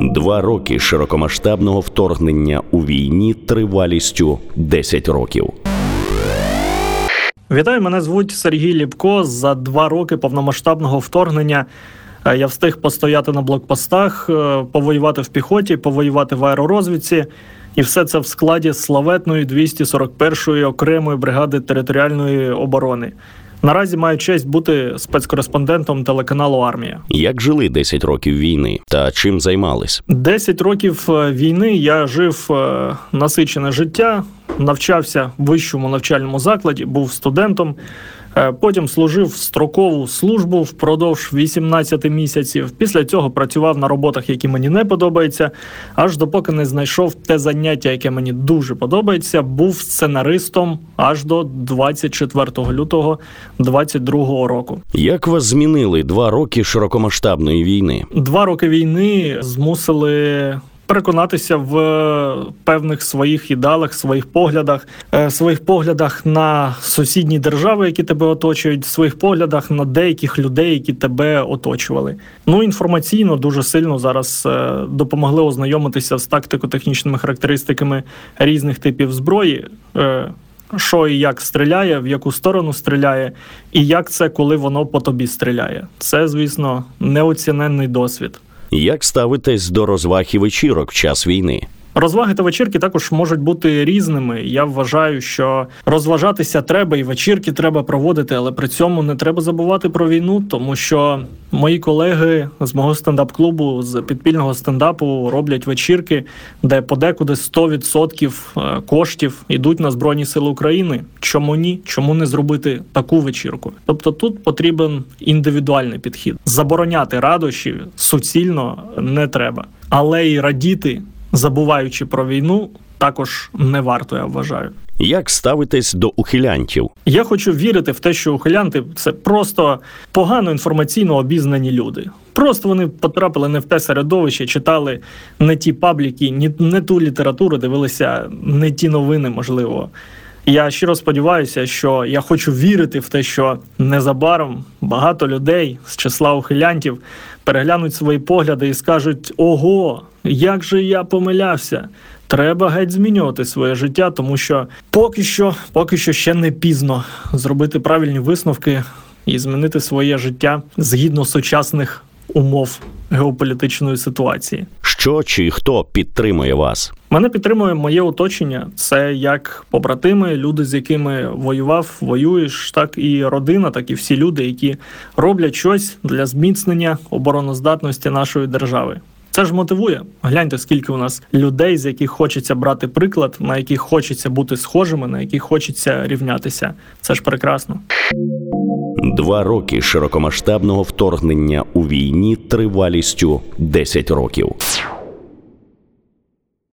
Два роки широкомасштабного вторгнення у війні тривалістю 10 років. Вітаю, мене звуть Сергій Ліпко. За два роки повномасштабного вторгнення е, я встиг постояти на блокпостах, е, повоювати в піхоті, повоювати в аеророзвідці, і все це в складі славетної 241-ї окремої бригади територіальної оборони. Наразі маю честь бути спецкореспондентом телеканалу Армія. Як жили 10 років війни та чим займались? 10 років е, війни я жив е, насичене життя, навчався в вищому навчальному закладі, був студентом. Е, Потім служив строкову службу впродовж 18 місяців. Після цього працював на роботах, які мені не подобаються, аж допоки не знайшов те заняття, яке мені дуже подобається. Був сценаристом аж до 24 лютого 22 року. Як вас змінили два роки широкомасштабної війни? Два роки війни змусили. Переконатися в певних своїх ідеалах, своїх поглядах, е, своїх поглядах на сусідні держави, які тебе оточують, своїх поглядах на деяких людей, які тебе оточували. Ну інформаційно дуже сильно зараз е, допомогли ознайомитися з тактико-технічними характеристиками різних типів зброї. е, що і як стріляє, в яку сторону стріляє, і як це, коли воно по тобі стріляє. Це, звісно, неоціненний досвід. Як ставитесь до розваг і вечірок в час війни? Розваги та вечірки також можуть бути різними. Я вважаю, що розважатися треба і вечірки треба проводити, але при цьому не треба забувати про війну, тому що мої колеги з мого стендап-клубу з підпільного стендапу роблять вечірки, де подекуди 100% е, коштів йдуть на збройні сили України. Чому ні? Чому не зробити таку вечірку? Тобто тут потрібен індивідуальний підхід. Забороняти радощі суцільно не треба, але й радіти забуваючи про війну, також не варто, я вважаю. Як ставитись до ухилянтів? Я хочу вірити в те, що ухилянти це просто погано інформаційно обізнані люди. Просто вони потрапили не в те середовище, читали не ті пабліки, ні не ту літературу, дивилися не ті новини, можливо. Я щиро сподіваюся, що я хочу вірити в те, що незабаром багато людей з числа ухилянтів переглянуть свої погляди і скажуть: Ого, як же я помилявся! Треба геть змінювати своє життя, тому що поки що, поки що ще не пізно зробити правильні висновки і змінити своє життя згідно сучасних умов геополітичної ситуації. Що чи хто підтримує вас? Мене підтримує моє оточення. Це як побратими, люди, з якими воював, воюєш, так і родина, так і всі люди, які роблять щось для зміцнення обороноздатності нашої держави. Це ж мотивує. Гляньте, скільки у нас людей, з яких хочеться брати приклад, на яких хочеться бути схожими, на яких хочеться рівнятися. Це ж прекрасно. Два роки широкомасштабного вторгнення у війні тривалістю 10 років.